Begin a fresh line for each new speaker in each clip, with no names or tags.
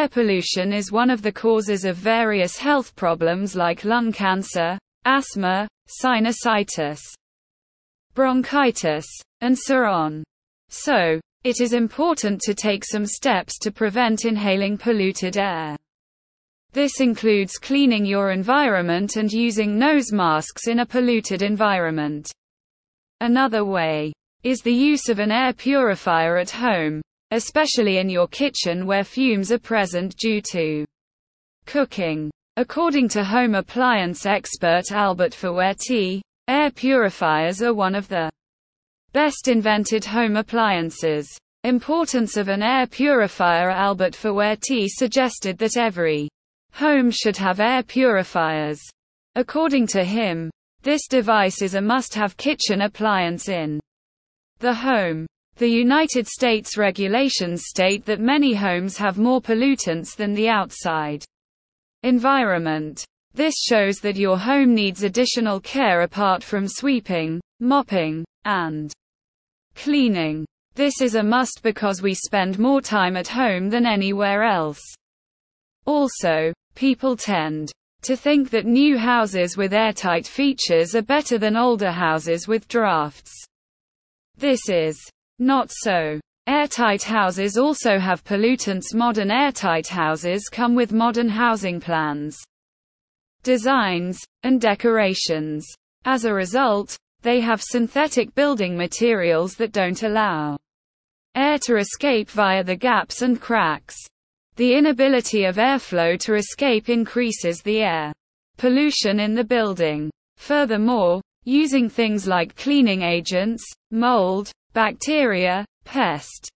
Air pollution is one of the causes of various health problems like lung cancer, asthma, sinusitis, bronchitis, and so on. So, it is important to take some steps to prevent inhaling polluted air. This includes cleaning your environment and using nose masks in a polluted environment. Another way is the use of an air purifier at home, especially in your kitchen where fumes are present due to cooking. According to home appliance expert Albert Fouerti, air purifiers are one of the best invented home appliances. Importance of an air purifier Albert Fouerti suggested that every home should have air purifiers. According to him, this device is a must-have kitchen appliance in the home. The United States regulations state that many homes have more pollutants than the outside environment. This shows that your home needs additional care apart from sweeping, mopping, and cleaning. This is a must because we spend more time at home than anywhere else. Also, people tend to think that new houses with airtight features are better than older houses with drafts. This is not so. Airtight houses also have pollutants. Modern airtight houses come with modern housing plans, designs, and decorations. As a result, they have synthetic building materials that don't allow air to escape via the gaps and cracks. The inability of airflow to escape increases the air pollution in the building. Furthermore, using things like cleaning agents, mold, bacteria, pest,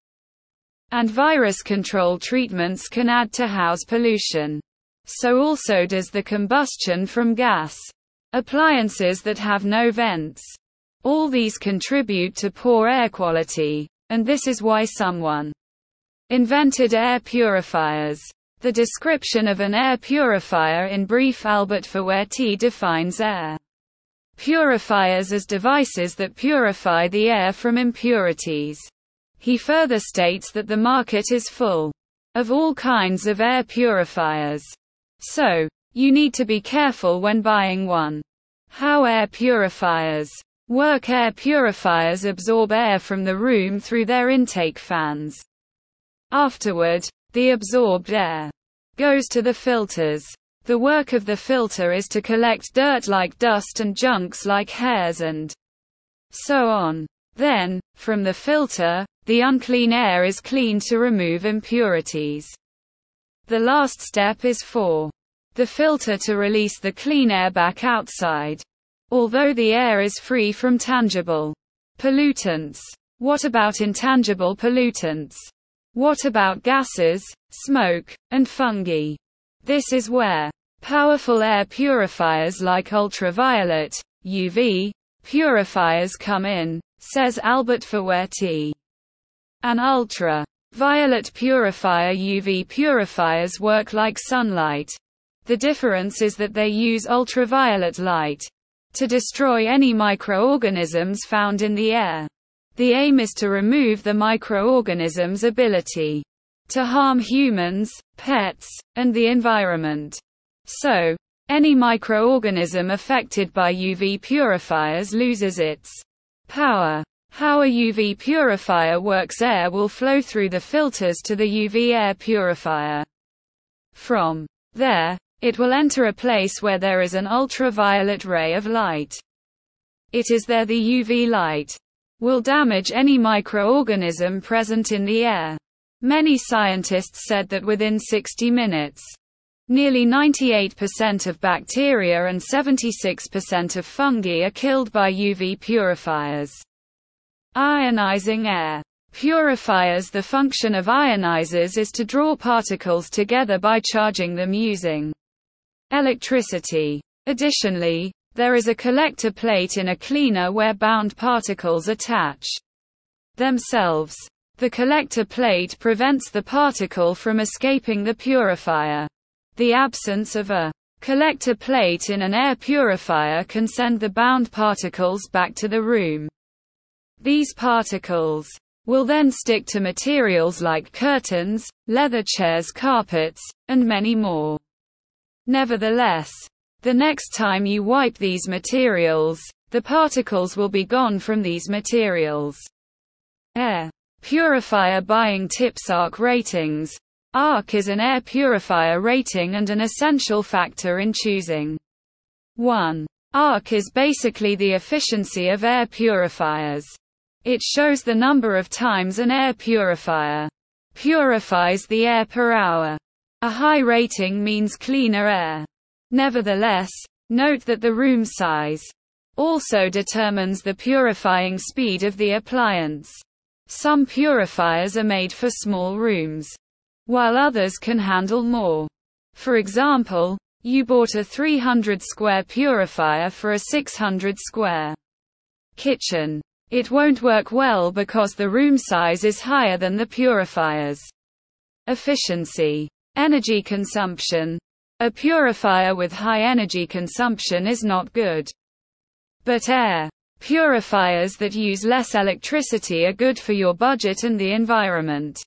and virus control treatments can add to house pollution. So also does the combustion from gas. Appliances that have no vents. All these contribute to poor air quality, and this is why someone invented air purifiers. The description of an air purifier in brief Albert Fouerti defines air purifiers as devices that purify the air from impurities. He further states that the market is full of all kinds of air purifiers. So, you need to be careful when buying one. How air purifiers work Air purifiers absorb air from the room through their intake fans. Afterward, the absorbed air goes to the filters. The work of the filter is to collect dirt like dust and junks like hairs and so on. Then, from the filter, the unclean air is cleaned to remove impurities. The last step is for the filter to release the clean air back outside. Although the air is free from tangible pollutants. What about intangible pollutants? What about gases, smoke, and fungi? This is where powerful air purifiers like ultraviolet, UV, purifiers come in, says Albert Fouerti. An ultra-violet purifier UV purifiers work like sunlight. The difference is that they use ultraviolet light to destroy any microorganisms found in the air. The aim is to remove the microorganisms' ability to harm humans, pets, and the environment. So, any microorganism affected by UV purifiers loses its power. How a UV purifier works air will flow through the filters to the UV air purifier. From there, it will enter a place where there is an ultraviolet ray of light. It is there the UV light will damage any microorganism present in the air. Many scientists said that within 60 minutes, nearly 98% of bacteria and 76% of fungi are killed by UV purifiers. Ionizing air. Purifiers The function of ionizers is to draw particles together by charging them using electricity. Additionally, there is a collector plate in a cleaner where bound particles attach themselves. The collector plate prevents the particle from escaping the purifier. The absence of a collector plate in an air purifier can send the bound particles back to the room. These particles will then stick to materials like curtains, leather chairs, carpets, and many more. Nevertheless, the next time you wipe these materials, the particles will be gone from these materials. Air purifier buying tips ARC ratings. ARC is an air purifier rating and an essential factor in choosing. 1. ARC is basically the efficiency of air purifiers. It shows the number of times an air purifier purifies the air per hour. A high rating means cleaner air. Nevertheless, note that the room size also determines the purifying speed of the appliance. Some purifiers are made for small rooms, while others can handle more. For example, you bought a 300 square purifier for a 600 square kitchen. It won't work well because the room size is higher than the purifier's efficiency. Energy consumption. A purifier with high energy consumption is not good. But air purifiers that use less electricity are good for your budget and the environment.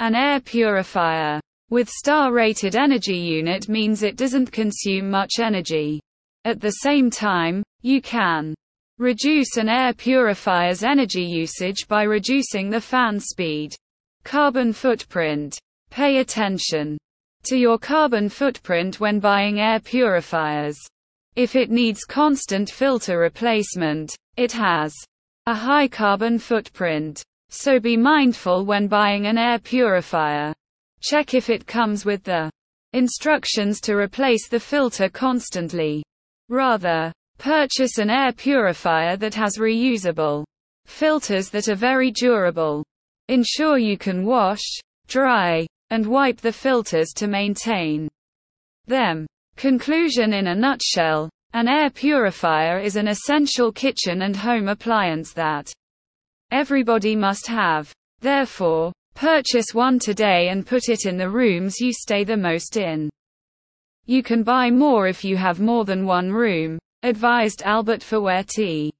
An air purifier with star-rated energy unit means it doesn't consume much energy. At the same time, you can reduce an air purifier's energy usage by reducing the fan speed. Carbon footprint Pay attention to your carbon footprint when buying air purifiers. If it needs constant filter replacement, it has a high carbon footprint. So be mindful when buying an air purifier. Check if it comes with the instructions to replace the filter constantly. Rather, purchase an air purifier that has reusable filters that are very durable. Ensure you can wash, dry, and wipe the filters to maintain them. Conclusion in a nutshell, an air purifier is an essential kitchen and home appliance that everybody must have. Therefore, purchase one today and put it in the rooms you stay the most in. You can buy more if you have more than one room, advised Albert Fouerti.